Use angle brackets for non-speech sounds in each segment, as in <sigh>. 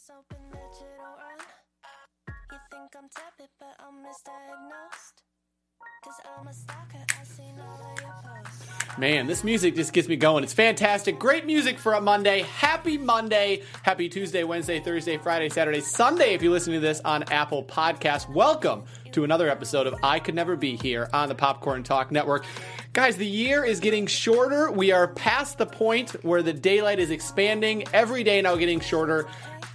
this open digital run. You think I'm tepid, but I'm misdiagnosed. Cause I'm a stalker, I seen all of your posts. Man, this music just gets me going. It's fantastic. Great music for a Monday. Happy Monday. Happy Tuesday, Wednesday, Thursday, Friday, Saturday, Sunday. If you're listening to this on Apple Podcasts, welcome to another episode of I Could Never Be Here on the Popcorn Talk Network. Guys, the year is getting shorter. We are past the point where the daylight is expanding. Every day now getting shorter.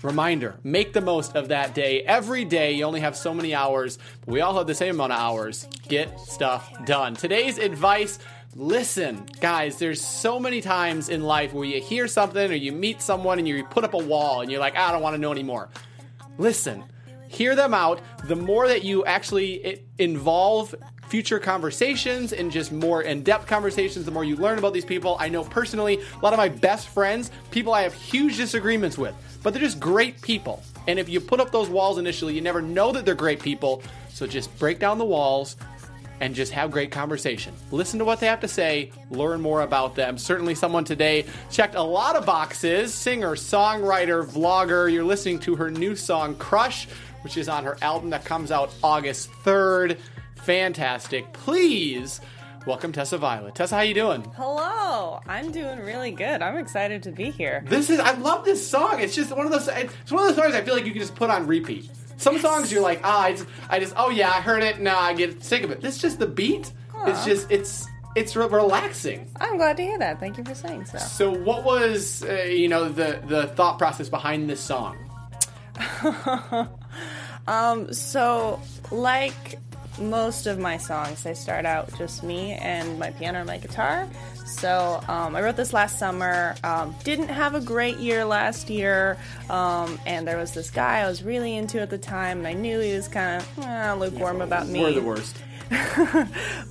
Reminder make the most of that day. Every day, you only have so many hours, but we all have the same amount of hours. Get stuff done. Today's advice listen. Guys, there's so many times in life where you hear something or you meet someone and you put up a wall and you're like, I don't want to know anymore. Listen, hear them out. The more that you actually involve future conversations and just more in-depth conversations the more you learn about these people i know personally a lot of my best friends people i have huge disagreements with but they're just great people and if you put up those walls initially you never know that they're great people so just break down the walls and just have great conversation. Listen to what they have to say, learn more about them. Certainly, someone today checked a lot of boxes singer, songwriter, vlogger. You're listening to her new song, Crush, which is on her album that comes out August 3rd. Fantastic. Please welcome Tessa Violet. Tessa, how you doing? Hello, I'm doing really good. I'm excited to be here. This is I love this song. It's just one of those it's one of those songs I feel like you can just put on repeat. Some songs you're like, ah, I just, I just, oh yeah, I heard it. Now I get sick of it. This is just the beat. It's just, it's, it's re- relaxing. I'm glad to hear that. Thank you for saying so. So, what was, uh, you know, the the thought process behind this song? <laughs> Um, so like most of my songs, they start out just me and my piano and my guitar. So um, I wrote this last summer. Um, didn't have a great year last year, um, and there was this guy I was really into at the time, and I knew he was kind of eh, lukewarm about me. We're the worst. <laughs>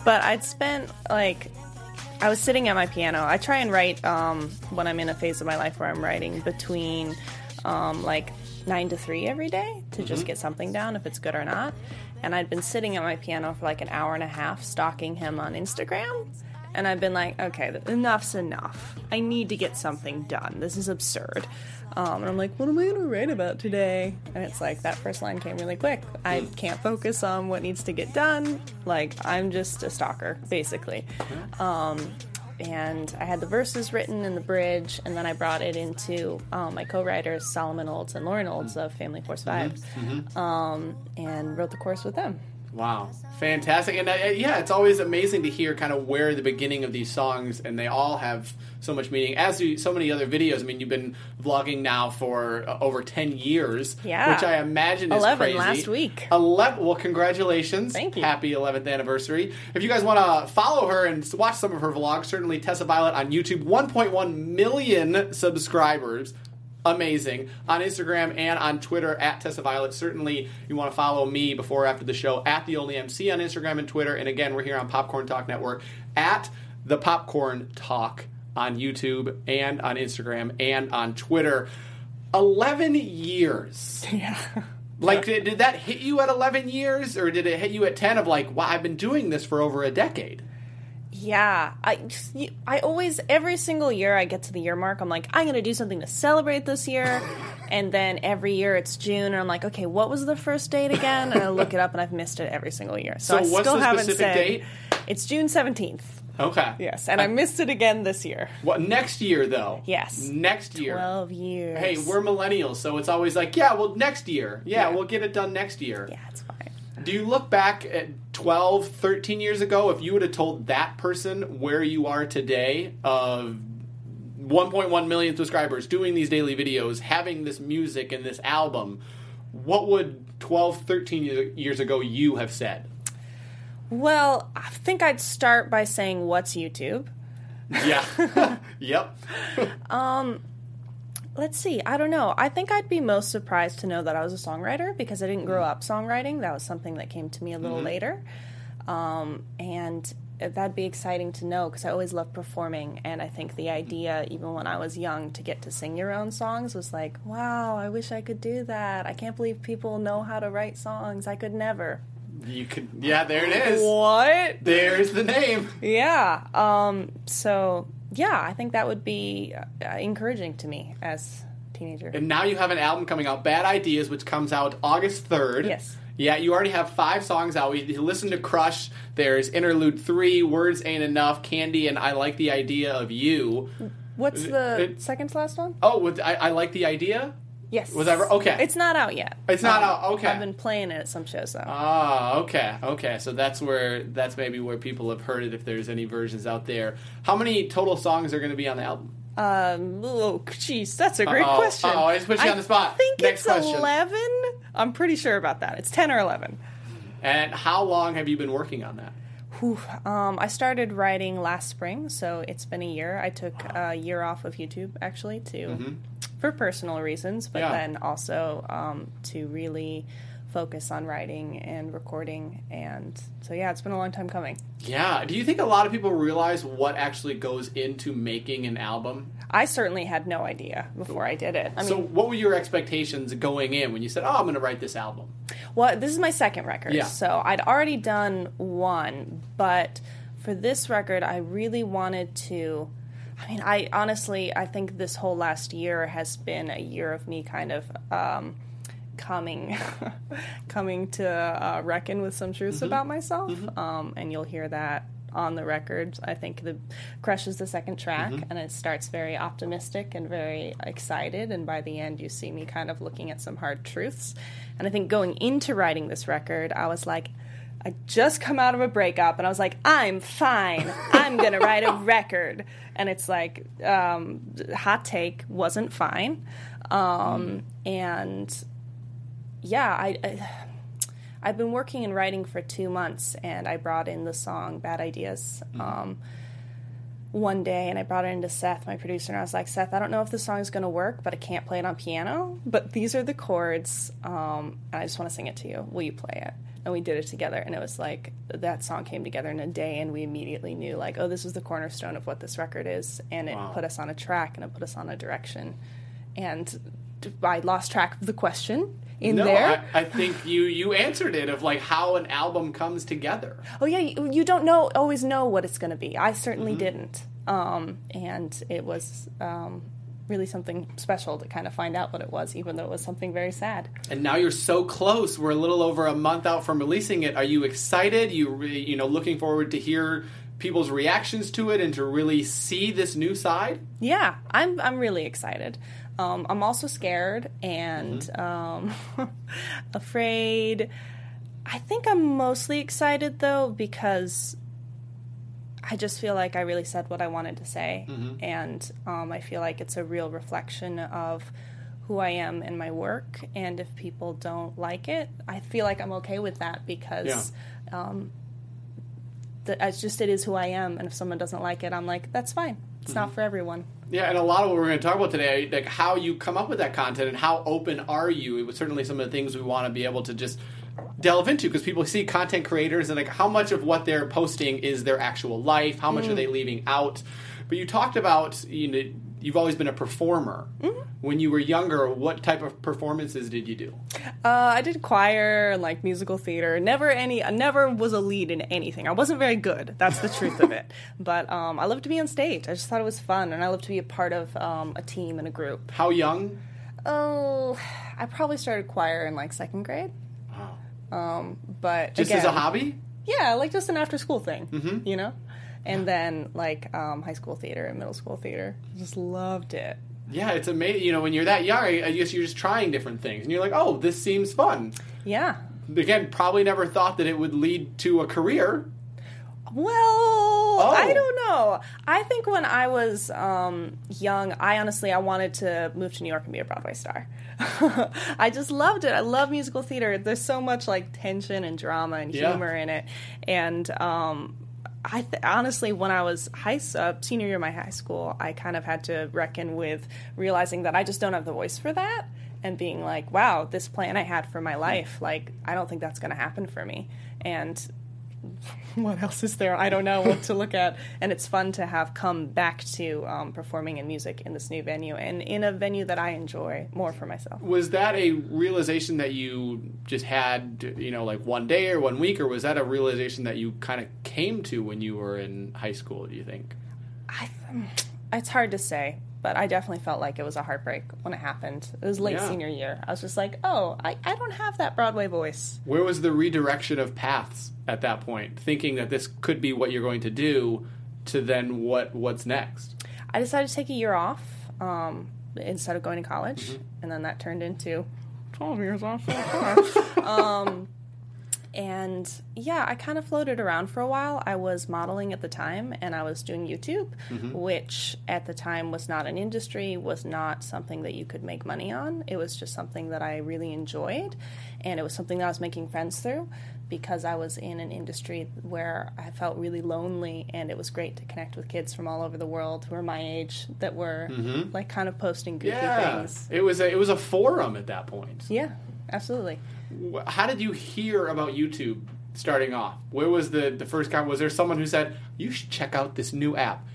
but I'd spent like I was sitting at my piano. I try and write um, when I'm in a phase of my life where I'm writing between um, like nine to three every day to just get something down if it's good or not. And I'd been sitting at my piano for like an hour and a half stalking him on Instagram. And I've been like, okay, enough's enough. I need to get something done. This is absurd. Um, and I'm like, what am I going to write about today? And it's like, that first line came really quick. I can't focus on what needs to get done. Like, I'm just a stalker, basically. Um, and I had the verses written in the bridge, and then I brought it into um, my co-writers Solomon Olds and Lauren Olds of Family Force 5 um, and wrote the chorus with them. Wow, fantastic! And uh, yeah, it's always amazing to hear kind of where the beginning of these songs, and they all have so much meaning. As do so many other videos. I mean, you've been vlogging now for uh, over ten years, Yeah. which I imagine is 11 crazy. last week. Eleven. Well, congratulations! Thank you. Happy 11th anniversary. If you guys want to follow her and watch some of her vlogs, certainly Tessa Violet on YouTube, 1.1 million subscribers amazing on Instagram and on Twitter at Tessa Violet. Certainly, you want to follow me before or after the show at the Only MC on Instagram and Twitter. And again, we're here on Popcorn Talk Network at the Popcorn Talk on YouTube and on Instagram and on Twitter. Eleven years. Yeah. <laughs> Like, did, did that hit you at 11 years, or did it hit you at 10 of like, wow, I've been doing this for over a decade? Yeah, I, I always every single year I get to the year mark, I'm like, I'm gonna do something to celebrate this year, <laughs> and then every year it's June, and I'm like, okay, what was the first date again? And I look it up, and I've missed it every single year. So, So I what's still the haven't specific said date? it's June 17th. Okay. Yes, and I missed it again this year. What next year though? Yes. Next year. Twelve years. Hey, we're millennials, so it's always like, yeah, well, next year. Yeah, Yeah. we'll get it done next year. yeah, it's fine. Do you look back at 12, 13 years ago, if you would have told that person where you are today of 1.1 million subscribers, doing these daily videos, having this music and this album, what would 12, 13 years ago you have said? Well, I think I'd start by saying, "What's YouTube?" Yeah. <laughs> <laughs> yep. Um, Let's see. I don't know. I think I'd be most surprised to know that I was a songwriter because I didn't grow up songwriting. That was something that came to me a little later. Um, and that'd be exciting to know because I always loved performing. And I think the idea, even when I was young, to get to sing your own songs was like, wow, I wish I could do that. I can't believe people know how to write songs. I could never. You could, yeah, there it is. What? There's the name. Yeah. Um, so yeah, I think that would be uh, encouraging to me as teenager. And now you have an album coming out, Bad Ideas, which comes out August 3rd. Yes. Yeah, you already have five songs out. We you listen to Crush. There's Interlude 3, Words Ain't Enough, Candy, and I Like the Idea of You. What's the it- second to last one? Oh, with I, I Like the Idea? Yes. Was that? Okay. It's not out yet. It's not out, okay. I've been playing it at some shows though. Ah, okay, okay. So that's where that's maybe where people have heard it. If there's any versions out there, how many total songs are going to be on the album? Um, oh, jeez, that's a great Uh-oh, question. uh-oh, I just put you on the spot. I think Next it's question. eleven. I'm pretty sure about that. It's ten or eleven. And how long have you been working on that? Whew. Um, I started writing last spring, so it's been a year. I took a year off of YouTube actually to for personal reasons, but. Yeah. then also um, to really focus on writing and recording. And so yeah, it's been a long time coming. Yeah. Do you think a lot of people realize what actually goes into making an album? I certainly had no idea before I did it. I mean, so, what were your expectations going in when you said, "Oh, I'm going to write this album"? Well, this is my second record. Yeah. So I'd already done one, but for this record, I really wanted to. I mean, I honestly, I think this whole last year has been a year of me kind of um, coming, <laughs> coming to uh, reckon with some truths about myself, um, and you'll hear that on the record. I think the Crush is the second track, and it starts very optimistic and very excited, and by the end, you see me kind of looking at some hard truths. And I think going into writing this record, I was like. I just come out of a breakup and I was like, I'm fine. I'm gonna write a <laughs> record. And it's like, um, hot take wasn't fine. Um, And yeah, I, I I've been working and writing for two months, and I brought in the song "Bad Ideas." Um, one day and I brought it into Seth, my producer, and I was like, Seth, I don't know if this song is going to work, but I can't play it on piano. But these are the chords, um, and I just want to sing it to you. Will you play it? And we did it together, and it was like that song came together in a day, and we immediately knew, like, oh, this is the cornerstone of what this record is, and it Wow. put us on a track, and it put us on a direction. And I lost track of the question in no, there. I, I think you you answered it of like how an album comes together. Oh yeah, you, you don't know always know what it's going to be. I certainly didn't, um, and it was um, really something special to kind of find out what it was, even though it was something very sad. And now you're so close. We're a little over a month out from releasing it. Are you excited? You you know looking forward to hear people's reactions to it and to really see this new side? Yeah, I'm I'm really excited. Um, I'm also scared and um, <laughs> afraid. I think I'm mostly excited though because I just feel like I really said what I wanted to say, and um, I feel like it's a real reflection of who I am in my work. And if people don't like it, I feel like I'm okay with that because um, the, it's just it is who I am. And if someone doesn't like it, I'm like, that's fine. It's not for everyone. Yeah, and a lot of what we're going to talk about today, like how you come up with that content and how open are you. It was certainly some of the things we want to be able to just delve into because people see content creators and like how much of what they're posting is their actual life, how much are they leaving out. But you talked about you know you've always been a performer. When you were younger, what type of performances did you do? Uh, I did choir and like musical theater. Never any. I never was a lead in anything. I wasn't very good. That's the truth of it. <laughs> But um, I love to be on stage. I just thought it was fun, and I love to be a part of um, a team and a group. How young? Oh, I probably started choir in like second grade. Um, but Just again, as a hobby? yeah, like just an after school thing, you know. And then like um, high school theater and middle school theater. Just loved it. Yeah, it's amazing. You know, when you're that young, I I guess you're just trying different things, and you're like, "Oh, this seems fun." Yeah. Again, probably never thought that it would lead to a career. Well, Oh. I don't know. I think when I was um, young, I honestly I wanted to move to New York and be a Broadway star. <laughs> I just loved it. I love musical theater. There's so much like tension and drama and Yeah. humor in it, and um, I th- honestly, when I was high uh, senior year of my high school, I kind of had to reckon with realizing that I just don't have the voice for that, and being like, wow, this plan I had for my life, like I don't think that's going to happen for me, and what else is there? I don't know what to look at. And it's fun to have come back to um, performing in music in this new venue and in a venue that I enjoy more for myself. Was that a realization that you just had, you know, like one day or one week, or was that a realization that you kind of came to when you were in high school? Do you think? I, it's hard to say. But I definitely felt like it was a heartbreak when it happened. It was late Yeah. senior year. I was just like, oh, I, I don't have that Broadway voice. Where was the redirection of paths at that point? Thinking that this could be what you're going to do, to then what what's next? I decided to take a year off um, instead of going to college, Mm-hmm. and then that turned into 12 years off <laughs> um, and yeah, I kind of floated around for a while. I was modeling at the time, and I was doing YouTube, Mm-hmm. which at the time was not an industry, was not something that you could make money on. It was just something that I really enjoyed, and it was something that I was making friends through because I was in an industry where I felt really lonely, and it was great to connect with kids from all over the world who are my age that were like kind of posting goofy Mm-hmm. Yeah, things. it was a, it was a forum at that point. Yeah, absolutely. How did you hear about YouTube starting off? Where was the the first guy? Was there someone who said you should check out this new app,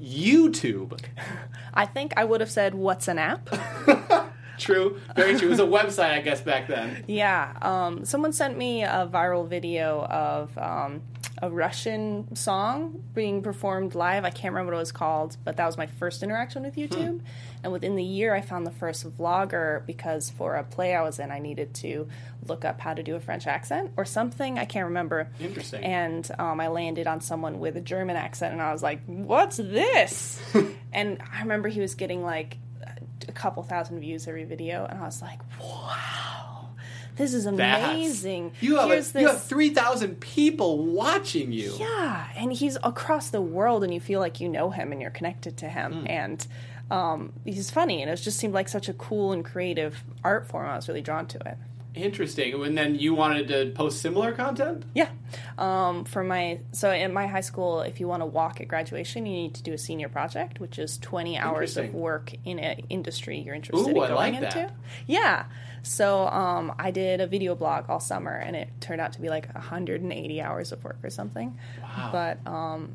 YouTube? <laughs> I think I would have said, "What's an app?" <laughs> True, very true. It was a website, I guess, back then. <laughs> Yeah, um, someone sent me a viral video of um, a Russian song being performed live. I can't remember what it was called, but that was my first interaction with YouTube. And within the year, I found the first vlogger because for a play I was in, I needed to look up how to do a French accent or something. I can't remember. Interesting. And um, I landed on someone with a German accent, and I was like, "What's this?" <laughs> and I remember he was getting like a couple thousand views every video, and I was like, "Wow, this is amazing!" You have a, you have three thousand people watching you. yeah, and he's across the world, and you feel like you know him and you're connected to him, Hmm. and um, he's funny, and it just seemed like such a cool and creative art form. I was really drawn to it. Interesting. And then you wanted to post similar content. Yeah. Um, for my so in my high school, if you want to walk at graduation, you need to do a senior project, which is twenty hours of work in an industry you're interested Ooh, in I going like into. that. Yeah. So um, I did a video blog all summer, and it turned out to be like 180 hours of work or something. Wow. But um,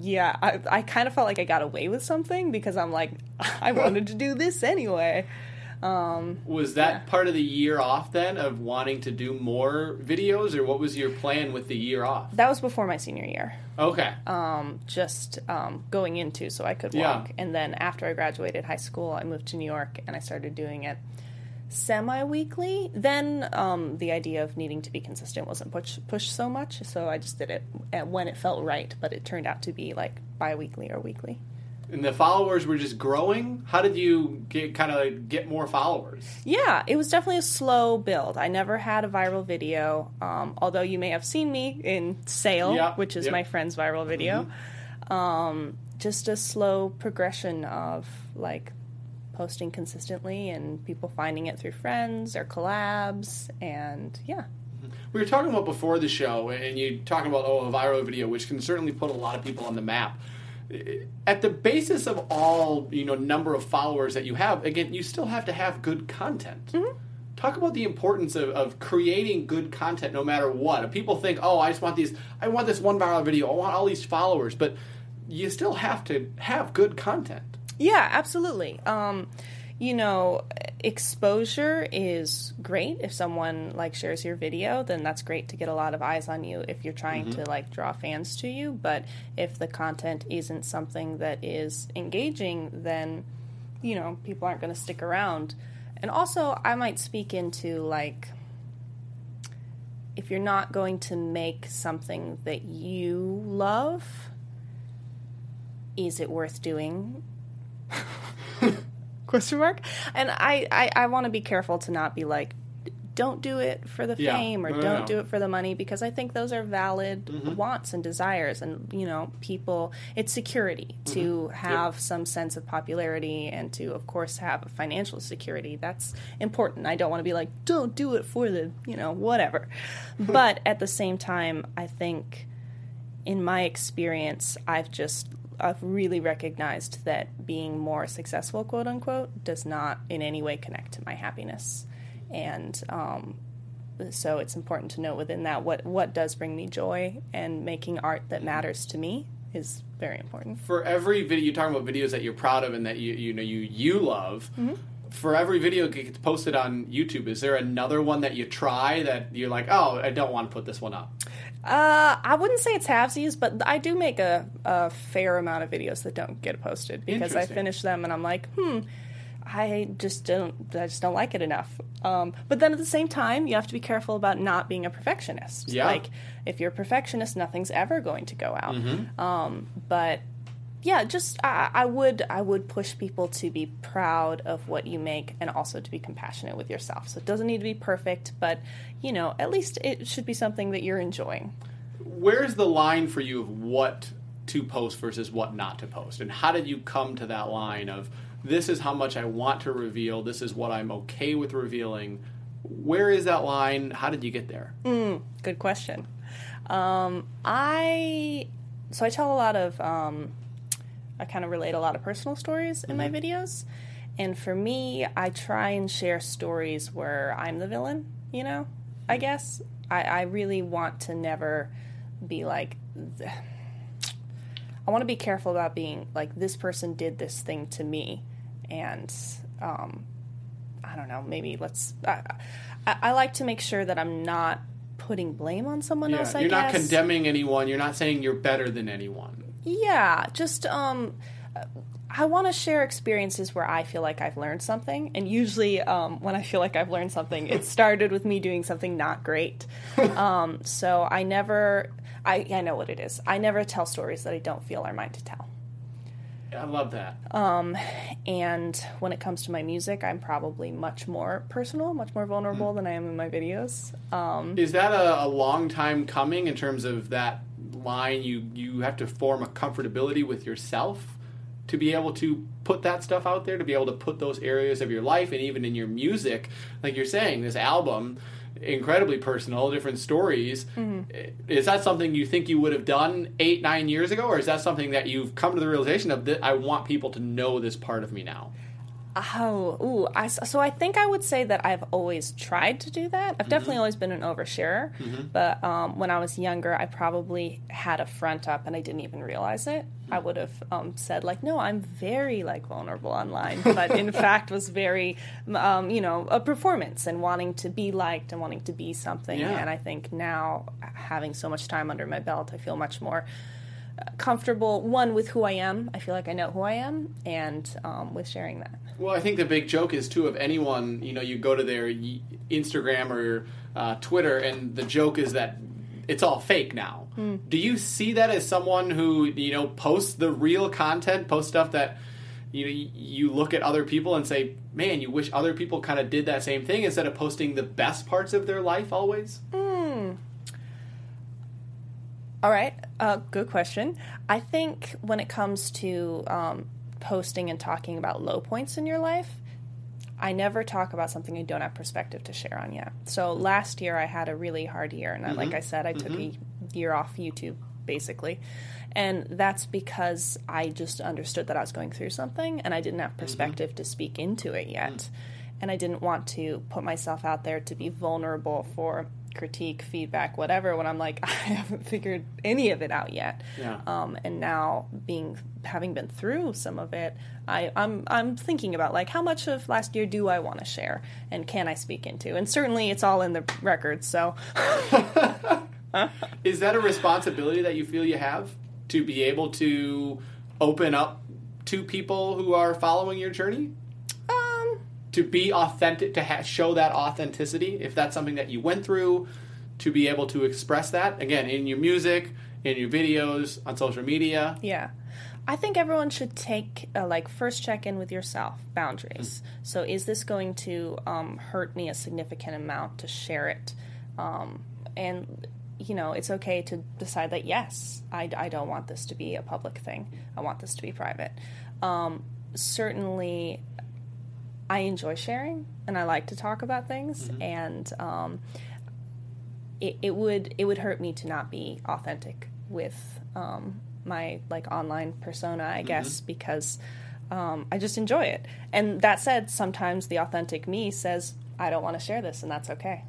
yeah, I, I kind of felt like I got away with something because I'm like, <laughs> I wanted to do this anyway. Was that part of the year off then of wanting to do more videos, or what was your plan with the year off? That was before my senior year. Okay. um, just um, going into so I could Yeah. walk. And then after I graduated high school, I moved to New York and I started doing it semi weekly. Then um, the idea of needing to be consistent wasn't push, pushed so much, so I just did it when it felt right, but it turned out to be like bi weekly or weekly. and the followers were just growing. How did you get kind of get more followers? Yeah, it was definitely a slow build. I never had a viral video, um, although you may have seen me in Sale, Yeah, which is my friend's viral video. Um, just a slow progression of like posting consistently and people finding it through friends or collabs, and yeah. Mm-hmm. We were talking about before the show, and you talking about oh a viral video, which can certainly put a lot of people on the map. At the basis of all you know number of followers that you have, again, you still have to have good content. Mm-hmm. Talk about the importance of, of creating good content, no matter what. People think, oh, I just want these, I want this one viral video, I want all these followers, but you still have to have good content. Yeah, absolutely. Um, you know, exposure is great. If someone like shares your video, then that's great to get a lot of eyes on you if you're trying to like draw fans to you. But if the content isn't something that is engaging, then you know, people aren't going to stick around. And also, I might speak into like if you're not going to make something that you love, is it worth doing? <laughs> Question mark. And I, I, I want to be careful to not be like, don't do it for the Yeah. fame or No, don't no. do it for the money because I think those are valid Mm-hmm. wants and desires. And, you know, people, it's security to Mm-hmm. have some sense of popularity and to, of course, have financial security. That's important. I don't want to be like, don't do it for the, you know, whatever. <laughs> but at the same time, I think in my experience, I've just I've really recognized that being more successful, quote unquote, does not in any way connect to my happiness, and um, so it's important to know within that what what does bring me joy, and making art that matters to me is very important. for every video you're talking about videos that you're proud of and that you you know you you love. For every video that gets posted on youtube is there another one that you try that you're like oh i don't want to put this one up Uh, I wouldn't say it's halvesies, but I do make a, a fair amount of videos that don't get posted because I finish them and I'm like, hmm, I just don't, I just don't like it enough. Um, but then at the same time, you have to be careful about not being a perfectionist. Yeah. Like, if you're a perfectionist, nothing's ever going to go out. Mm-hmm. Um, but yeah, just I, I would I would push people to be proud of what you make and also to be compassionate with yourself. So it doesn't need to be perfect, but you know, at least it should be something that you're enjoying. Where's the line for you of what to post versus what not to post? And how did you come to that line of this is how much I want to reveal, this is what I'm okay with revealing? Where is that line? How did you get there? Good question. Um, I so I tell a lot of um, I kind of relate a lot of personal stories in my videos, and for me, I try and share stories where I'm the villain. You know, I guess I, I really want to never be like. I want to be careful about being like this person did this thing to me, and um, I don't know. Maybe let's. I, I, I like to make sure that I'm not putting blame on someone else. I you're not condemning anyone, you're not saying you're better than anyone. Yeah, just um, I want to share experiences where I feel like I've learned something, and usually um, when I feel like I've learned something, it <laughs> started with me doing something not great. um, so I never. I, I know what it is. I never tell stories that I don't feel are mine to tell. I love that. And when it comes to my music, I'm probably much more personal, much more vulnerable than I am in my videos. Um, Is that a, a long time coming in terms of that line? You you have to form a comfortability with yourself to be able to put that stuff out there, to be able to put those areas of your life and even in your music, like you're saying, this album, incredibly personal, different stories. Mm-hmm. Is that something you think you would have done eight, nine years ago, or is that something that you've come to the realization of that I want people to know this part of me now? Oh, ooh, I, so I think I would say that I've always tried to do that. I've definitely always been an oversharer, but um, when I was younger, I probably had a front up and I didn't even realize it. I would have um, said like, "No, I'm very like vulnerable online," but in <laughs> fact was very, um, you know, a performance and wanting to be liked and wanting to be something. Yeah. And I think now, having so much time under my belt, I feel much more comfortable. One with who I am. I feel like I know who I am, and um, with sharing that. Well, I think the big joke is too of anyone. You know, you go to their Instagram or uh, Twitter, and the joke is that it's all fake now. Do you see that as someone who you know posts the real content, post stuff that you know you look at other people and say, "Man, you wish other people kind of did that same thing instead of posting the best parts of their life always." All right, uh, good question. I think when it comes to um, posting and talking about low points in your life, I never talk about something I don't have perspective to share on yet. So last year I had a really hard year, and I, like mm-hmm. I said, I took mm-hmm. a year off YouTube basically. And that's because I just understood that I was going through something and I didn't have mm-hmm. perspective to speak into it yet. Mm. And I didn't want to put myself out there to be vulnerable for critique, feedback, whatever, when I'm like, <laughs> I haven't figured any of it out yet. Yeah. Um, and now being having been through some of it, I, I'm I'm thinking about like how much of last year do I want to share and can I speak into? And certainly it's all in the records, so <laughs> Is that a responsibility that you feel you have to be able to open up to people who are following your journey? To be authentic to ha- show that authenticity if that's something that you went through to be able to express that again in your music in your videos on social media Yeah. I think everyone should take, uh, like, first check in with yourself, boundaries. So, is this going to um, hurt me a significant amount to share it? Um, and, you know, it's okay to decide that, yes, I, I don't want this to be a public thing. I want this to be private. Um, certainly, I enjoy sharing and I like to talk about things. And, um, it, it would it would hurt me to not be authentic with um, my like online persona, I guess, because um, I just enjoy it. And that said, sometimes the authentic me says I don't want to share this, and that's okay.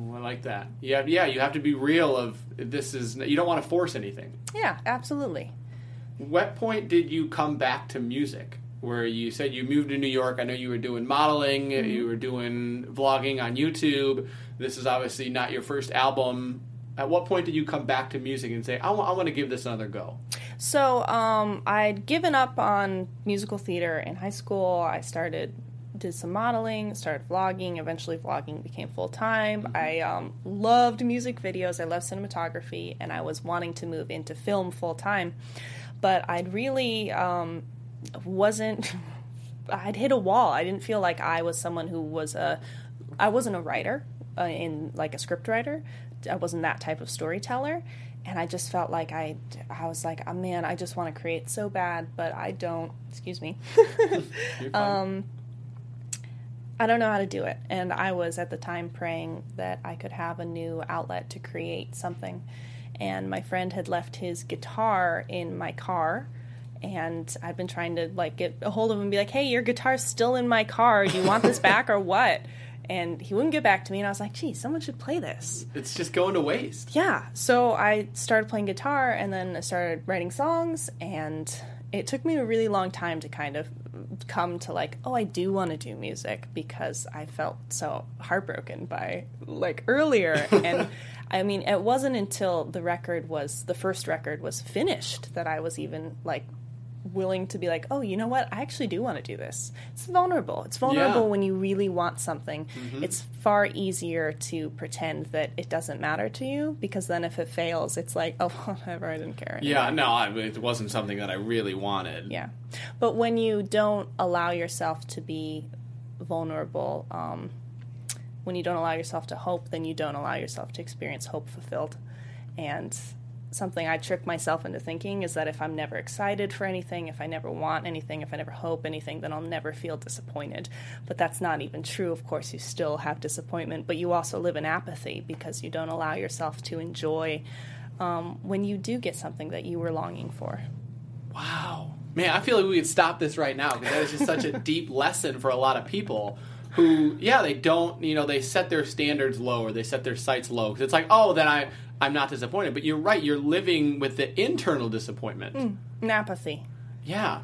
Ooh, i like that yeah yeah you have to be real of this is you don't want to force anything Yeah, absolutely. what point did you come back to music where you said you moved to new york i know you were doing modeling you were doing vlogging on youtube this is obviously not your first album At what point did you come back to music and say, I want to give this another go? So um, I'd given up on musical theater in high school. I started did some modeling, started vlogging. Eventually, vlogging became full time. I um, loved music videos. I loved cinematography, and I was wanting to move into film full time. But I'd really um, wasn't. <laughs> I'd hit a wall. I didn't feel like I was someone who was a. I wasn't a writer, uh, in like a script writer. I wasn't that type of storyteller, and I just felt like I. I was like, oh, man, I just want to create so bad, but I don't. Excuse me. <laughs> <laughs> Um, I don't know how to do it. And I was at the time praying that I could have a new outlet to create something. And my friend had left his guitar in my car. And I've been trying to like get a hold of him and be like, "Hey, your guitar's still in my car. Do you want this <laughs> back or what?" And he wouldn't get back to me. And I was like, "Geez, someone should play this." it's just going to waste. Yeah. So I started playing guitar and then I started writing songs and it took me a really long time to kind of come to like, oh, I do want to do music because I felt so heartbroken by like earlier <laughs> and I mean, it wasn't until the record was the first record was finished that I was even like willing to be like, oh, you know what? I actually do want to do this. It's vulnerable. It's vulnerable Yeah. when you really want something. It's far easier to pretend that it doesn't matter to you because then if it fails, it's like, oh, <laughs> whatever, I didn't care. anymore. Yeah, no, I, it wasn't something that I really wanted. Yeah. But when you don't allow yourself to be vulnerable, um, when you don't allow yourself to hope, then you don't allow yourself to experience hope fulfilled. And something I trick myself into thinking is that if I'm never excited for anything, if I never want anything, if I never hope anything, then I'll never feel disappointed. But that's not even true. Of course, you still have disappointment, but you also live in apathy because you don't allow yourself to enjoy um, when you do get something that you were longing for. Wow. Man, I feel like we could stop this right now because that is just such a <laughs> deep lesson for a lot of people who, yeah, they don't, you know, they set their standards low or they set their sights low because it's like, oh, then I, I'm not disappointed. But you're right, you're living with the internal disappointment. Mm, and apathy. Yeah.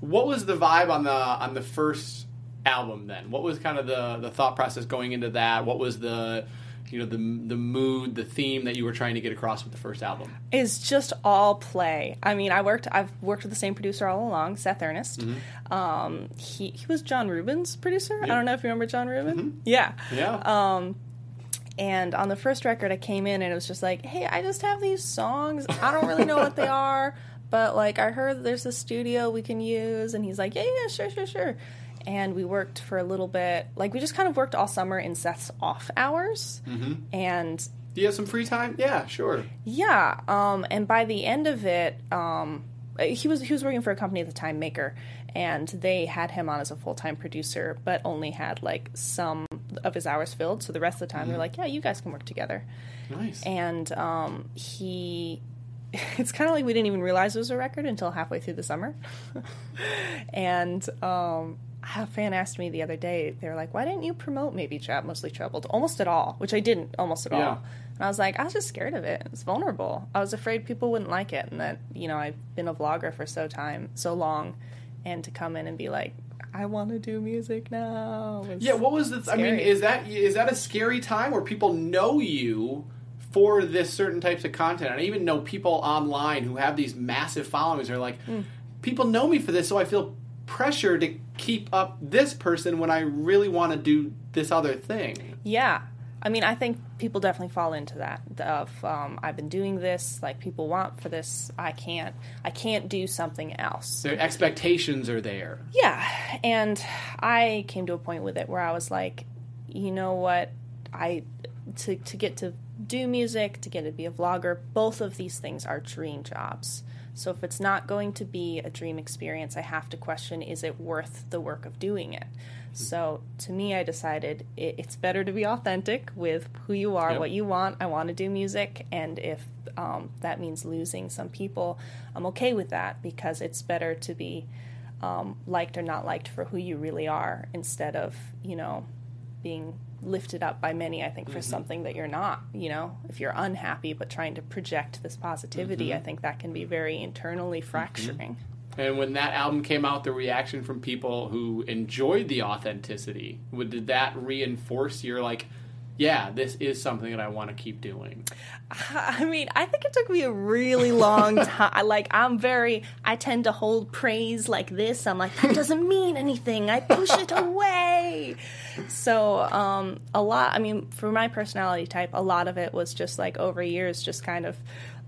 What was the vibe on the on the first album then? What was kind of the the thought process going into that? What was the you know the the mood, the theme that you were trying to get across with the first album? is just all play. I mean, I worked. I've worked with the same producer all along, Seth Earnest. Mm-hmm. Um, he he was John Rubin's producer. I don't know if you remember John Rubin. Mm-hmm. Yeah. Yeah. Um, And on the first record, I came in and it was just like, hey, I just have these songs. I don't really know what they <laughs> are, but like I heard there's a studio we can use. And he's like, yeah, yeah, sure, sure, sure. And we worked for a little bit. Like we just kind of worked all summer in Seth's off hours. And Do you have some free time? Yeah, sure. yeah, um, and by the end of it, um, he was he was working for a company at the time, Maker, and they had him on as a full time producer, but only had like some of his hours filled. So the rest of the time, they're like, "Yeah, you guys can work together." Nice. And um, he, <laughs> it's kind of like we didn't even realize it was a record until halfway through the summer. <laughs> and um, a fan asked me the other day, they were like, "Why didn't you promote Maybe Happy Mostly Troubled almost at all?" Which I didn't almost at Yeah. all. And I was like, I was just scared of it. It's vulnerable. I was afraid people wouldn't like it, and that you know I've been a vlogger for so time, so long, and to come in and be like, I want to do music now. Yeah, what was the? I mean, is that is that a scary time where people know you for this certain types of content? And I even know people online who have these massive followings. Are like, Hmm. people know me for this, so I feel pressure to keep up this person when I really want to do this other thing. Yeah. I mean, I think people definitely fall into that of um, I've been doing this, like people want for this. I can't, I can't do something else. Their expectations are there. Yeah, and I came to a point with it where I was like, you know what, I to to get to do music, to get to be a vlogger, both of these things are dream jobs. So if it's not going to be a dream experience, I have to question: is it worth the work of doing it? So to me, I decided it, it's better to be authentic with who you are, Yep. what you want. I want to do music, and if um, that means losing some people, I'm okay with that because it's better to be um, liked or not liked for who you really are instead of you know being lifted up by many i think for mm-hmm. something that you're not you know? If you're unhappy but trying to project this positivity mm-hmm. i think that can be very internally mm-hmm. fracturing. And when that album came out, the reaction from people who enjoyed the authenticity, would, did that reinforce your like, yeah, this is something that I want to keep doing. <laughs> I mean, I think it took me a really long <laughs> time. Like, I'm very, I tend to hold praise like this. I'm like, that doesn't mean anything. I push it away. So, um, a lot, I mean, for my personality type, a lot of it was just like over years, just kind of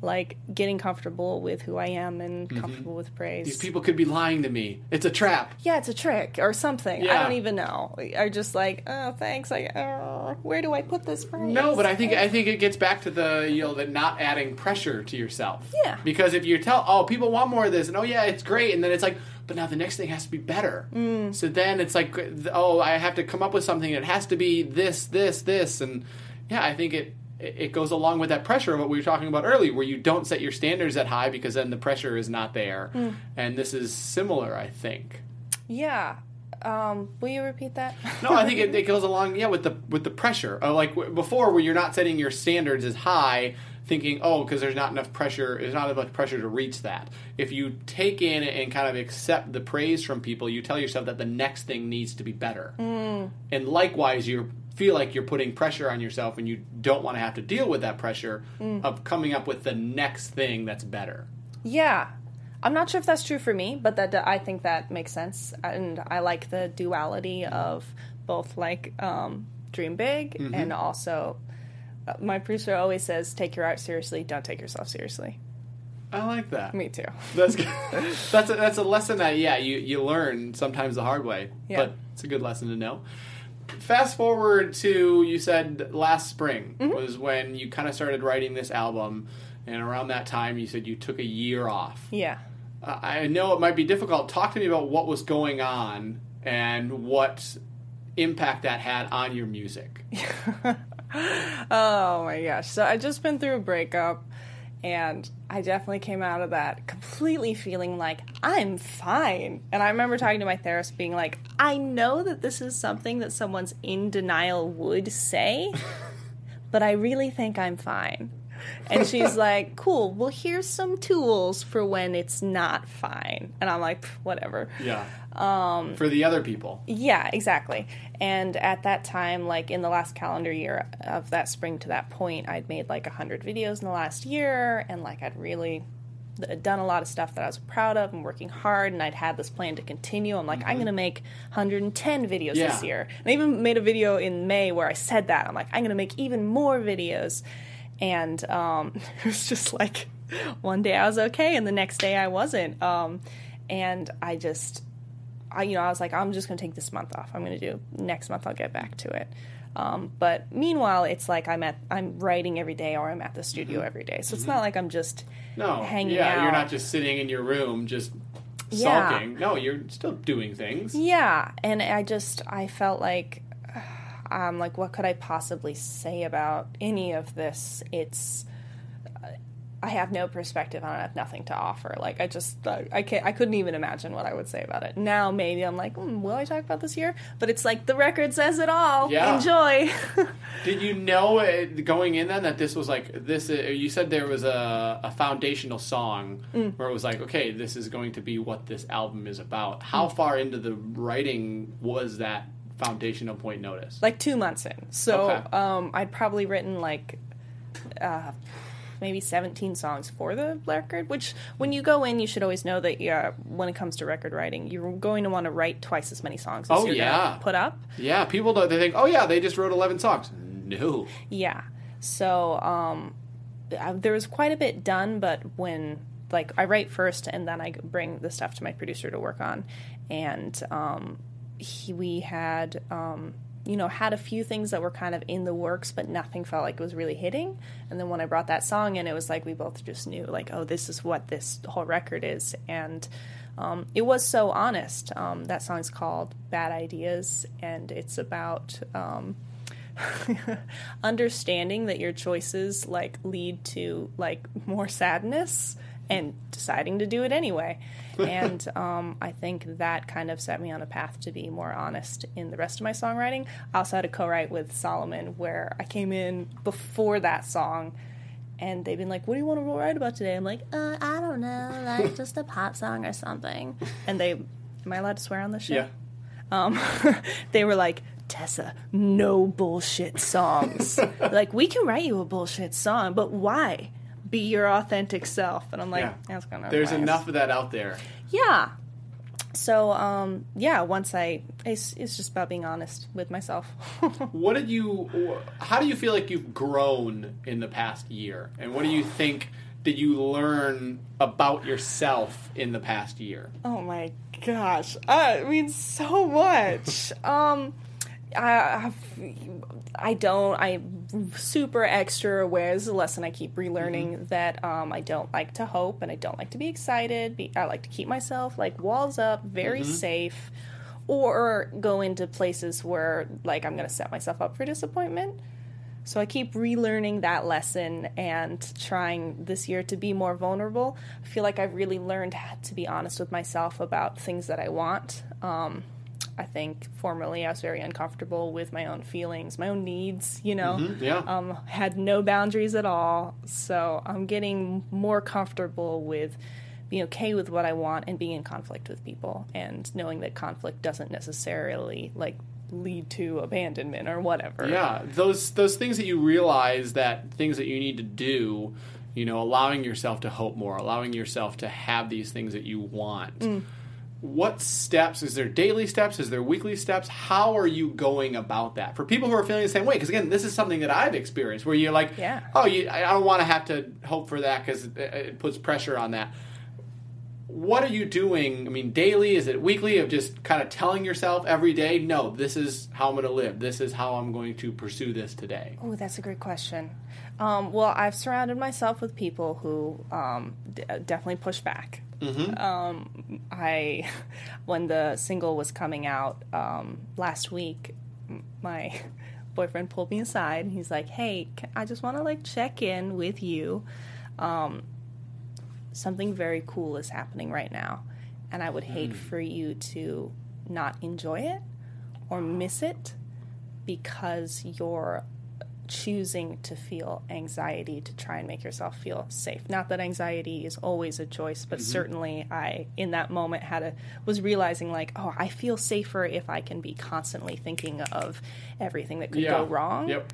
like getting comfortable with who I am and comfortable with praise. These people could be lying to me. It's a trap. yeah, it's a trick or something. I don't even know. I just like, oh, thanks. I, uh, where do I put this praise? No, but I think I think it gets back to the you know the not adding pressure to yourself. Yeah. Because if you tell oh people want more of this and oh yeah it's great and then it's like but now the next thing has to be better. Mm. So then it's like oh I have to come up with something it has to be this this this and yeah I think it it goes along with that pressure of what we were talking about earlier where you don't set your standards that high because then the pressure is not there. And this is similar I think. Yeah. Um, will you repeat that? No, I think it, <laughs> it goes along, yeah, with the with the pressure. Uh, like w- before, where you're not setting your standards as high, thinking, oh, because there's not enough pressure, there's not enough pressure to reach that. If you take in and kind of accept the praise from people, you tell yourself that the next thing needs to be better. And likewise, you feel like you're putting pressure on yourself, and you don't want to have to deal with that pressure of coming up with the next thing that's better. Yeah. I'm not sure if that's true for me, but that I think that makes sense, and I like the duality of both like um, dream big Mm-hmm. and also my producer always says take your art seriously, don't take yourself seriously. I like that. Me too. That's good. <laughs> that's a, that's a lesson that yeah you you learn sometimes the hard way, Yeah. but it's a good lesson to know. Fast forward to you said last spring Mm-hmm. was when you kind of started writing this album, and around that time you said you took a year off. Yeah. Uh, I know it might be difficult. Talk to me about what was going on and what impact that had on your music. <laughs> Oh my gosh. So I just been through a breakup and I definitely came out of that completely feeling like I'm fine. And I remember talking to my therapist being like, I know that this is something that someone's in denial would say, <laughs> but I really think I'm fine. And she's like, cool, well, here's some tools for when it's not fine. And I'm like, whatever. Yeah. Um, For the other people. Yeah, exactly. And at that time, like in the last calendar year of that spring to that point, I'd made like 100 videos in the last year, and like I'd really done a lot of stuff that I was proud of and working hard, and I'd had this plan to continue. I'm like, I'm going to make 110 videos Yeah. this year. And I even made a video in May where I said that. I'm like, I'm going to make even more videos. And um, <laughs> it was just like one day I was okay, and the next day I wasn't. Um, and I just I, you know, I was like, I'm just going to take this month off. I'm going to do next month. I'll get back to it. Um, but meanwhile, it's like I'm at, I'm writing every day, or I'm at the studio every day. So it's not like I'm just No. hanging yeah, out. you're not just sitting in your room just Yeah. sulking. No, you're still doing things. Yeah, and I just I felt like um like what could I possibly say about any of this? It's I have no perspective on it. I have nothing to offer. Like I just I, I can't I couldn't even imagine what I would say about it. Now maybe I'm like, hmm, will I talk about this year? But it's like the record says it all. Yeah. Enjoy. <laughs> Did you know uh, going in then that this was like this? Uh, you said there was a, a foundational song Mm. where it was like, okay, this is going to be what this album is about. How Mm. far into the writing was that foundational point notice? like two months in. So Okay. um, I'd probably written like uh, maybe 17 songs for the record. Which, when you go in, you should always know that yeah, when it comes to record writing, you're going to want to write twice as many songs as Oh, you're yeah. gonna put up. yeah, people don't. They think, oh yeah, they just wrote eleven songs. No. Yeah. So um, I, there was quite a bit done, but when like I write first and then I bring the stuff to my producer to work on, and um, he, we had um, you know had a few things that were kind of in the works, but nothing felt like it was really hitting. And then when I brought that song in, it was like we both just knew like oh this is what this whole record is, and um, it was so honest. Um, that song's called Bad Ideas, and it's about. Um, <laughs> understanding that your choices like lead to like more sadness and deciding to do it anyway <laughs> and um, i think that kind of set me on a path to be more honest in the rest of my songwriting i also had a co-write with solomon where i came in before that song and they've been like what do you want to write about today i'm like uh, i don't know like <laughs> just a pop song or something and they am i allowed to swear on this show Yeah. um, <laughs> they were like, Tessa, no bullshit songs. like, we can write you a bullshit song, but why? Be your authentic self. And I'm like, Yeah. that's gonna. There's last." enough of that out there. Yeah. So, um, yeah, once I, it's, it's just about being honest with myself. <laughs> What did you? How do you feel like you've grown in the past year? And what do you think did you learn about yourself in the past year? Oh my gosh. I mean, so much. <laughs> um, I, I don't, I'm super extra aware. This is a lesson I keep relearning that um, I don't like to hope and I don't like to be excited. Be, I like to keep myself like walls up, very safe, or go into places where like I'm going to set myself up for disappointment. So I keep relearning that lesson and trying this year to be more vulnerable. I feel like I've really learned to be honest with myself about things that I want. Um, I think formerly I was very uncomfortable with my own feelings, my own needs, you know. Yeah. Um, had no boundaries at all. So I'm getting more comfortable with being okay with what I want and being in conflict with people and knowing that conflict doesn't necessarily like lead to abandonment or whatever. Yeah, those those things that you realize that things that you need to do, you know, allowing yourself to hope more, allowing yourself to have these things that you want. What steps is there daily steps? Is there weekly steps? How are you going about that? For people who are feeling the same way, because again, this is something that I've experienced where you're like, Yeah. oh, you, I don't want to have to hope for that because it, it puts pressure on that. What are you doing? I mean, daily? Is it weekly of just kind of telling yourself every day, no, this is how I'm going to live. This is how I'm going to pursue this today. Oh, that's a great question. Um, well, I've surrounded myself with people who um, d- definitely push back. Um, I, <laughs> when the single was coming out um, last week, my <laughs> boyfriend pulled me aside. and He's like, "Hey, can, I just want to like check in with you. Um, something very cool is happening right now, and I would hate for you to not enjoy it or miss it because you're choosing to feel anxiety to try and make yourself feel safe. Not that anxiety is always a choice, but mm-hmm. certainly I in that moment had a was realizing like, oh, I feel safer if I can be constantly thinking of everything that could go wrong Yep.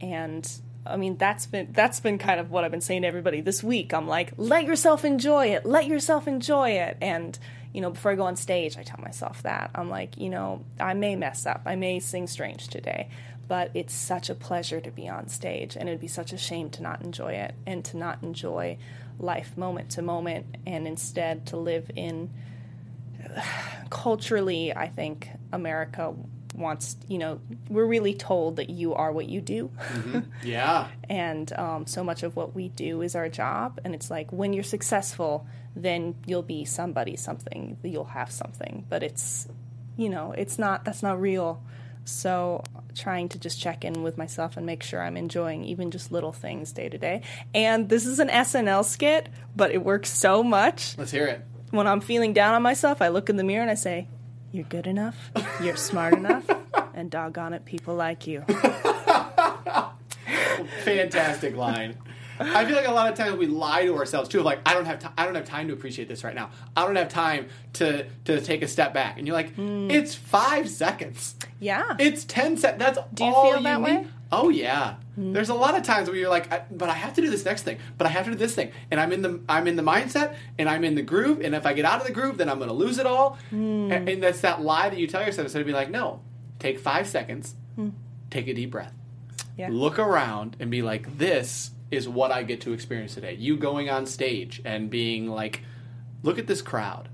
and I mean that's been that's been kind of what I've been saying to everybody this week. I'm like, let yourself enjoy it. Let yourself enjoy it. And you know, before I go on stage, I tell myself that. I'm like, you know, I may mess up. I may sing strange today, but it's such a pleasure to be on stage and it'd be such a shame to not enjoy it and to not enjoy life moment to moment and instead to live in <sighs> culturally, I think America wants, you know, we're really told that you are what you do. <laughs> Yeah. and um, so much of what we do is our job. And it's like when you're successful, then you'll be somebody, something, you'll have something. But it's, you know, it's not, that's not real. So trying to just check in with myself and make sure I'm enjoying even just little things day to day. And this is an SNL skit, but it works so much Let's hear it. when I'm feeling down on myself, I look in the mirror and I say, You're good enough, you're smart enough, <laughs> and doggone it, people like you. <laughs> Fantastic line. I feel like a lot of times we lie to ourselves too. Of like, I don't have time. I don't have time to appreciate this right now. I don't have time to to take a step back. And you're like, Hmm. it's five seconds. Yeah. It's ten seconds. That's Do you all feel that need. way? Oh yeah. There's a lot of times where you're like, I, but I have to do this next thing. But I have to do this thing, and I'm in the I'm in the mindset, and I'm in the groove. And if I get out of the groove, then I'm going to lose it all. Hmm. And, and that's that lie that you tell yourself instead of being like, no, take five seconds, take a deep breath yeah. look around and be like, this is what I get to experience today. You going on stage and being like, look at this crowd.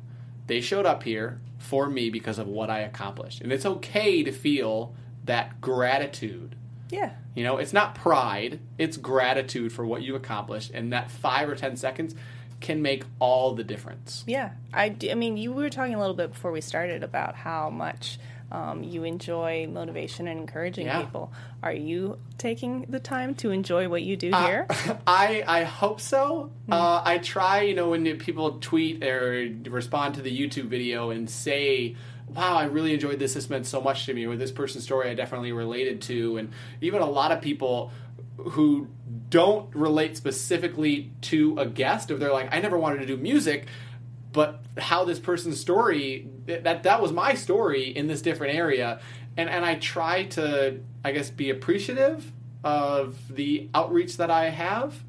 They showed up here for me because of what I accomplished. And it's okay to feel that gratitude. Yeah. You know, it's not pride, it's gratitude for what you accomplished. And that five or 10 seconds can make all the difference. Yeah. I, I mean, you were talking a little bit before we started about how much um, you enjoy motivation and encouraging Yeah. people. Are you taking the time to enjoy what you do Uh, here? <laughs> I I hope so. Uh, I try, you know, when people tweet or respond to the YouTube video and say, "Wow, I really enjoyed this. This meant so much to me," or "This person's story I definitely related to," and even a lot of people who don't relate specifically to a guest, if they're like, "I never wanted to do music." But how this person's story that that was my story in this different area, and and I try to I guess be appreciative of the outreach that I have.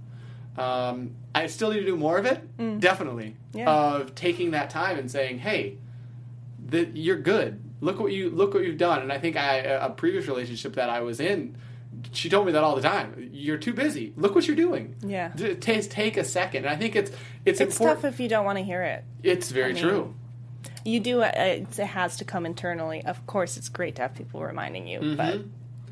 Um, I still need to do more of it, definitely. Mm. Yeah. Of taking that time and saying, "Hey, that you're good. Look what you look what you've done." And I think I a previous relationship that I was in, she told me that all the time. You're too busy. Look what you're doing. Yeah. Take take a second. And I think it's it's, It's important. tough if you don't want to hear it. it's very I mean, true. You do it, it has to come internally. Of course, it's great to have people reminding you, but Mm-hmm.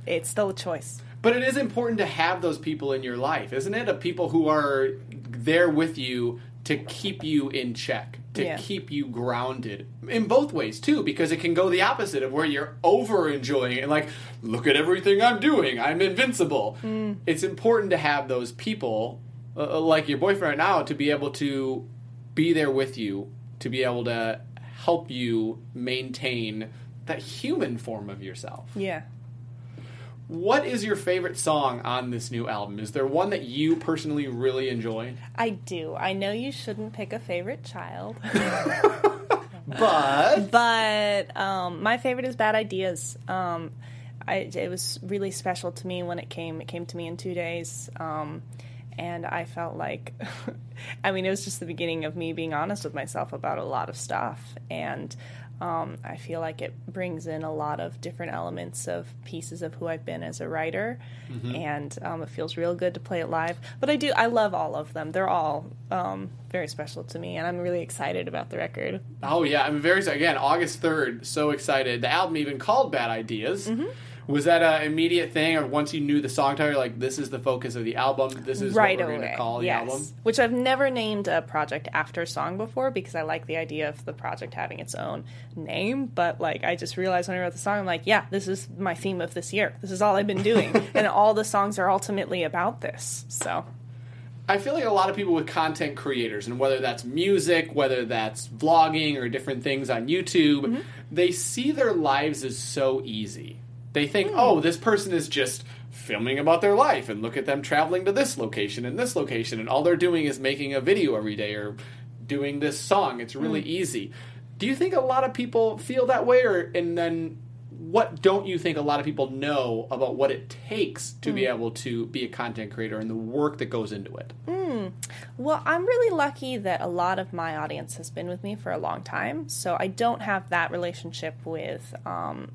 it's still a choice. But it is important to have those people in your life, isn't it? Of people who are there with you to keep you in check, to Yeah. keep you grounded in both ways too, because it can go the opposite of where you're over enjoying it and like, look at everything I'm doing, I'm invincible. It's important to have those people, uh, like your boyfriend right now, to be able to be there with you, to be able to help you maintain that human form of yourself. Yeah. What is your favorite song on this new album? Is there one that you personally really enjoy? I do. I know you shouldn't pick a favorite child, <laughs> But but um, my favorite is Bad Ideas. Um, I, it was really special to me when it came. It came to me in two days. Um, and I felt like, <laughs> I mean, it was just the beginning of me being honest with myself about a lot of stuff. And um, I feel like it brings in a lot of different elements of pieces of who I've been as a writer. And um, it feels real good to play it live. But I do, I love all of them. They're all um, very special to me. And I'm really excited about the record. oh yeah, I'm very. Again, August third, so excited. The album even called Bad Ideas. Mm-hmm. Was that an immediate thing, or once you knew the song title, you're like this is the focus of the album? This is right what we're going to call the yes. album. Which I've never named a project after song before because I like the idea of the project having its own name. But like, I just realized when I wrote the song, I'm like, yeah, this is my theme of this year. This is all I've been doing, <laughs> and all the songs are ultimately about this. So I feel like a lot of people with content creators, and whether that's music, whether that's vlogging or different things on YouTube, Mm-hmm. they see their lives as so easy. They think, Hmm. oh, this person is just filming about their life, and look at them traveling to this location and this location, and all they're doing is making a video every day or doing this song. It's really Hmm. easy. Do you think a lot of people feel that way, or and then what don't you think a lot of people know about what it takes to Hmm. be able to be a content creator and the work that goes into it? Well, I'm really lucky that a lot of my audience has been with me for a long time. So I don't have that relationship with um,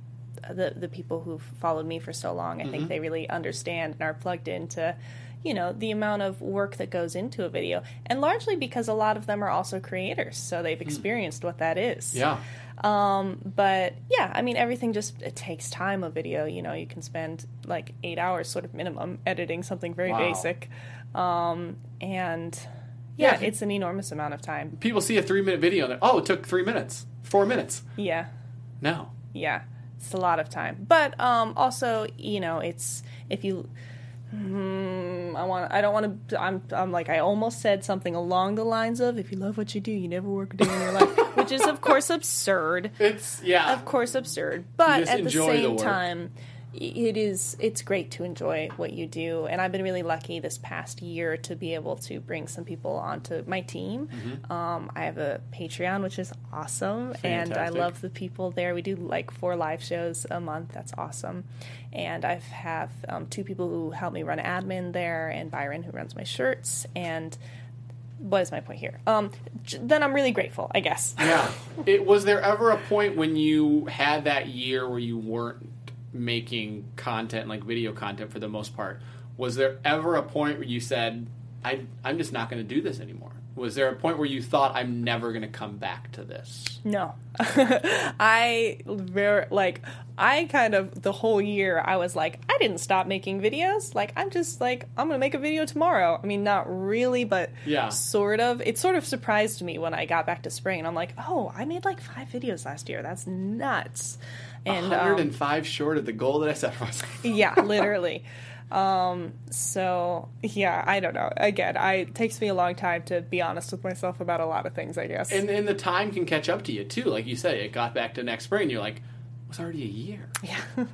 the the people who've followed me for so long. I think they really understand and are plugged into, you know, the amount of work that goes into a video, and largely because a lot of them are also creators, so they've experienced what that is. Yeah. Um, but yeah, I mean, everything just it takes time. A video, you know, you can spend like eight hours, sort of minimum, editing something very Wow. basic, um, and yeah, Yeah. it's an enormous amount of time. people see a three minute video and they're, oh, it took three minutes, four minutes. Yeah, No. yeah, it's a lot of time. But um, also, you know, it's if you. Hmm, I want. I don't want to. I'm. I'm like. I almost said something along the lines of, "If you love what you do, you never work a day in your life," <laughs> which is, of course, absurd. It's, yeah. of course absurd but at the enjoy the same time it is it's great to enjoy what you do. And i've been really lucky this past year to be able to bring some people onto my team. Mm-hmm. um, i have a patreon which is awesome and i love the people there. We do like four live shows a month. That's awesome. And i have um, two people who help me run admin there and byron who runs my shirts. And what is my point here? Um, j- then i'm really grateful i guess. Yeah. It, was there ever a point when you had that year where you weren't making content, like video content for the most part? Was there ever a point where you said, I, I'm just not going to do this anymore? Was there a point where you thought, I'm never going to come back to this? No. <laughs> I very like I kind of the whole year I was like I didn't stop making videos. Like I'm just like I'm going to make a video tomorrow. I mean not really but Yeah. sort of. It sort of surprised me when I got back to spring and I'm like, "Oh, I made like 5 videos last year. That's nuts." And um, 105 short of the goal that I set for myself. <laughs> yeah, literally. Um, so yeah, I don't know. Again, I it takes me a long time to be honest with myself about a lot of things, I guess. And, and the time can catch up to you, too. Like you said, it got back to next spring. You're like, it was already a year. yeah. <laughs>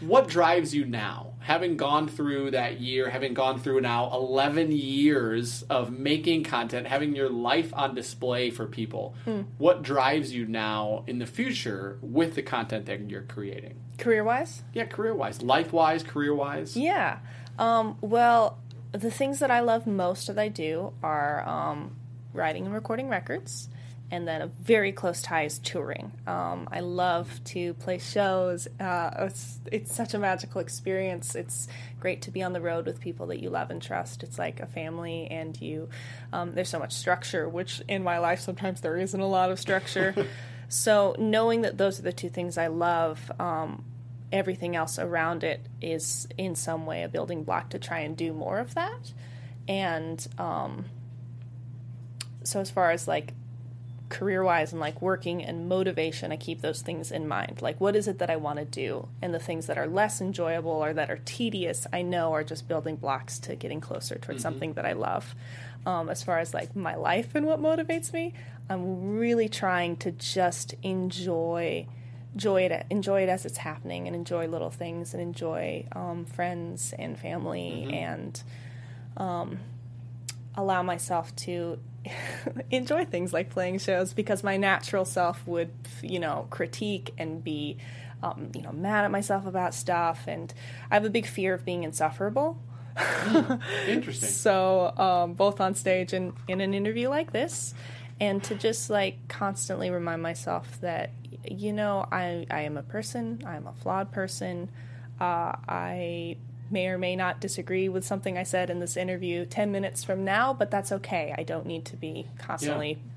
what drives you now having gone through that year having gone through now 11 years of making content having your life on display for people what drives you now in the future with the content that you're creating Career wise? Yeah, career wise, life wise, career wise. Yeah. Um, well, the things that I love most that I do are um, writing and recording records, and then a very close ties touring. Um, I love to play shows. Uh, it's, it's such a magical experience. It's great to be on the road with people that you love and trust. It's like a family, and you. Um, there's so much structure, which in my life sometimes there isn't a lot of structure. <laughs> so knowing that those are the two things I love. Um, everything else around it is in some way a building block to try and do more of that. And um, so, as far as like career wise and like working and motivation, I keep those things in mind. Like, what is it that I want to do? And the things that are less enjoyable or that are tedious, I know are just building blocks to getting closer towards something that I love. Um, as far as like my life and what motivates me, I'm really trying to just enjoy enjoy it enjoy it as it's happening and enjoy little things and enjoy um, friends and family and um, allow myself to <laughs> enjoy things like playing shows because my natural self would you know critique and be um, you know mad at myself about stuff. And i have a big fear of being insufferable. Interesting. <laughs> so um, both on stage and in an interview like this and to just like constantly remind myself that you know i, I am a person. I'm a flawed person. Uh, i may or may not disagree with something i said in this interview 10 minutes from now but that's okay. I don't need to be constantly perfect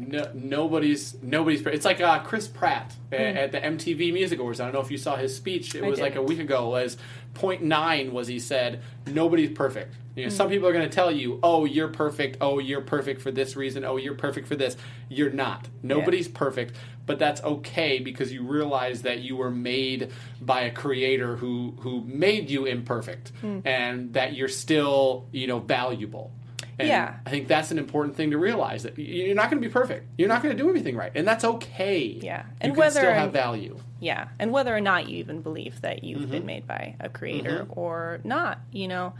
No, nobody's nobody's. It's like uh, Chris Pratt Hmm. at the MTV Music Awards. I don't know if you saw his speech. It I was like a week ago. Was point nine was he said nobody's perfect. You know, Hmm. some people are going to tell you, "Oh, you're perfect. Oh, you're perfect for this reason. Oh, you're perfect for this." You're not. Nobody's perfect, but that's okay because you realize that you were made by a creator who who made you imperfect, Hmm. and that you're still you know valuable. And Yeah. I think that's an important thing to realize that you're not going to be perfect. You're not going to do everything right, and that's okay. Yeah. you And can whether- still have value. Yeah, and whether or not you even believe that you've Mm-hmm. been made by a creator or not, you know,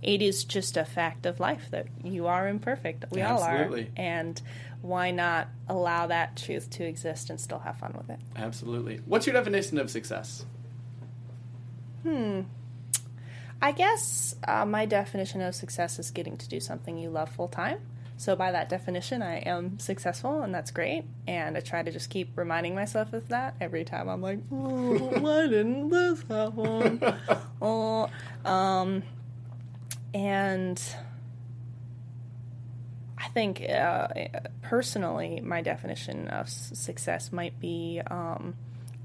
it is just a fact of life that you are imperfect. We all Absolutely. are. And why not allow that truth to exist and still have fun with it? Absolutely. What's your definition of success? I guess uh, my definition of success is getting to do something you love full time. So, by that definition, I am successful, and that's great. And I try to just keep reminding myself of that every time I'm like, oh, <laughs> why didn't this happen? <laughs> oh, um, and I think uh, personally, my definition of s- success might be um,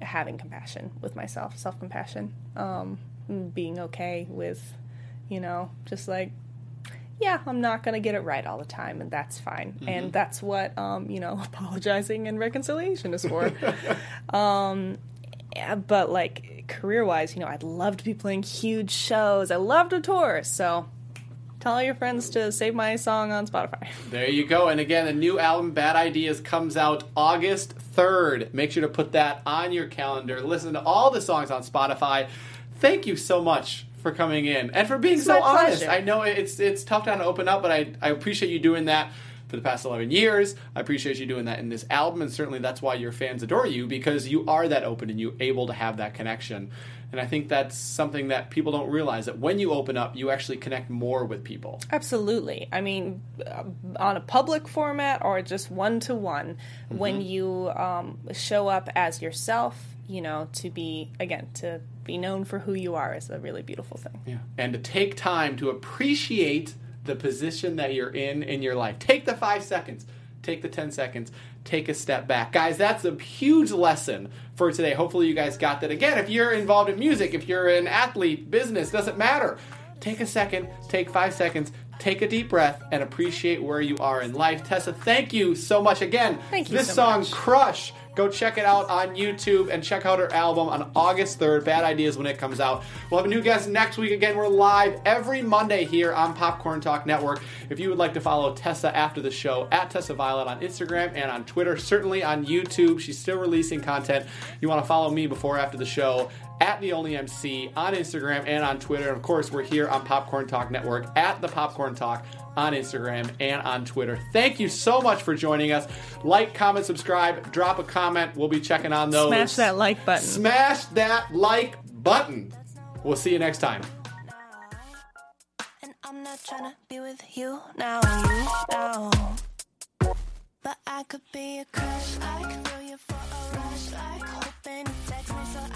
having compassion with myself, self compassion, um, being okay with, you know, just like, yeah, I'm not going to get it right all the time, and that's fine. And that's what, um, you know, <laughs> apologizing and reconciliation is for. <laughs> um, yeah, but like career wise, you know, I'd love to be playing huge shows. I love to tour. So tell all your friends to save my song on Spotify. <laughs> There you go. And again, the new album, Bad Ideas, comes out August 3rd. Make sure to put that on your calendar. Listen to all the songs on Spotify. Thank you so much for coming in and for being It's so honest. pleasure. I know it's it's tough to open up, but I, I appreciate you doing that for the past 11 years. I appreciate you doing that in this album, and certainly that's why your fans adore you because you are that open and you're able to have that connection. And I think that's something that people don't realize that when you open up, you actually connect more with people. Absolutely. I mean, uh, on a public format or just one to one, when you um, show up as yourself, you know, to be, again, to be known for who you are is a really beautiful thing. Yeah. And to take time to appreciate the position that you're in in your life. Take the five seconds, take the 10 seconds, take a step back. Guys, that's a huge lesson for today. Hopefully, you guys got that. Again, if you're involved in music, if you're an athlete, business, doesn't matter. Take a second, take five seconds. Take a deep breath and appreciate where you are in life. Tessa, thank you so much again. Thank you This so song, much. Crush. Go check it out on YouTube and check out her album on August 3rd. Bad Ideas when it comes out. We'll have a new guest next week. Again, we're live every Monday here on Popcorn Talk Network. If you would like to follow Tessa after the show, at Tessa Violet on Instagram and on Twitter, certainly on YouTube. She's still releasing content. You want to follow me before after the show at the only MC on Instagram and on Twitter. And of course, we're here on Popcorn Talk Network at the Popcorn Talk on Instagram and on Twitter. Thank you so much for joining us. Like, comment, subscribe, drop a comment. We'll be checking on those. Smash that like button. Smash that like button. We'll see you next time. And I'm not tryna be with you now, you now. But I could be a crush, like feel you for a rush, like hoping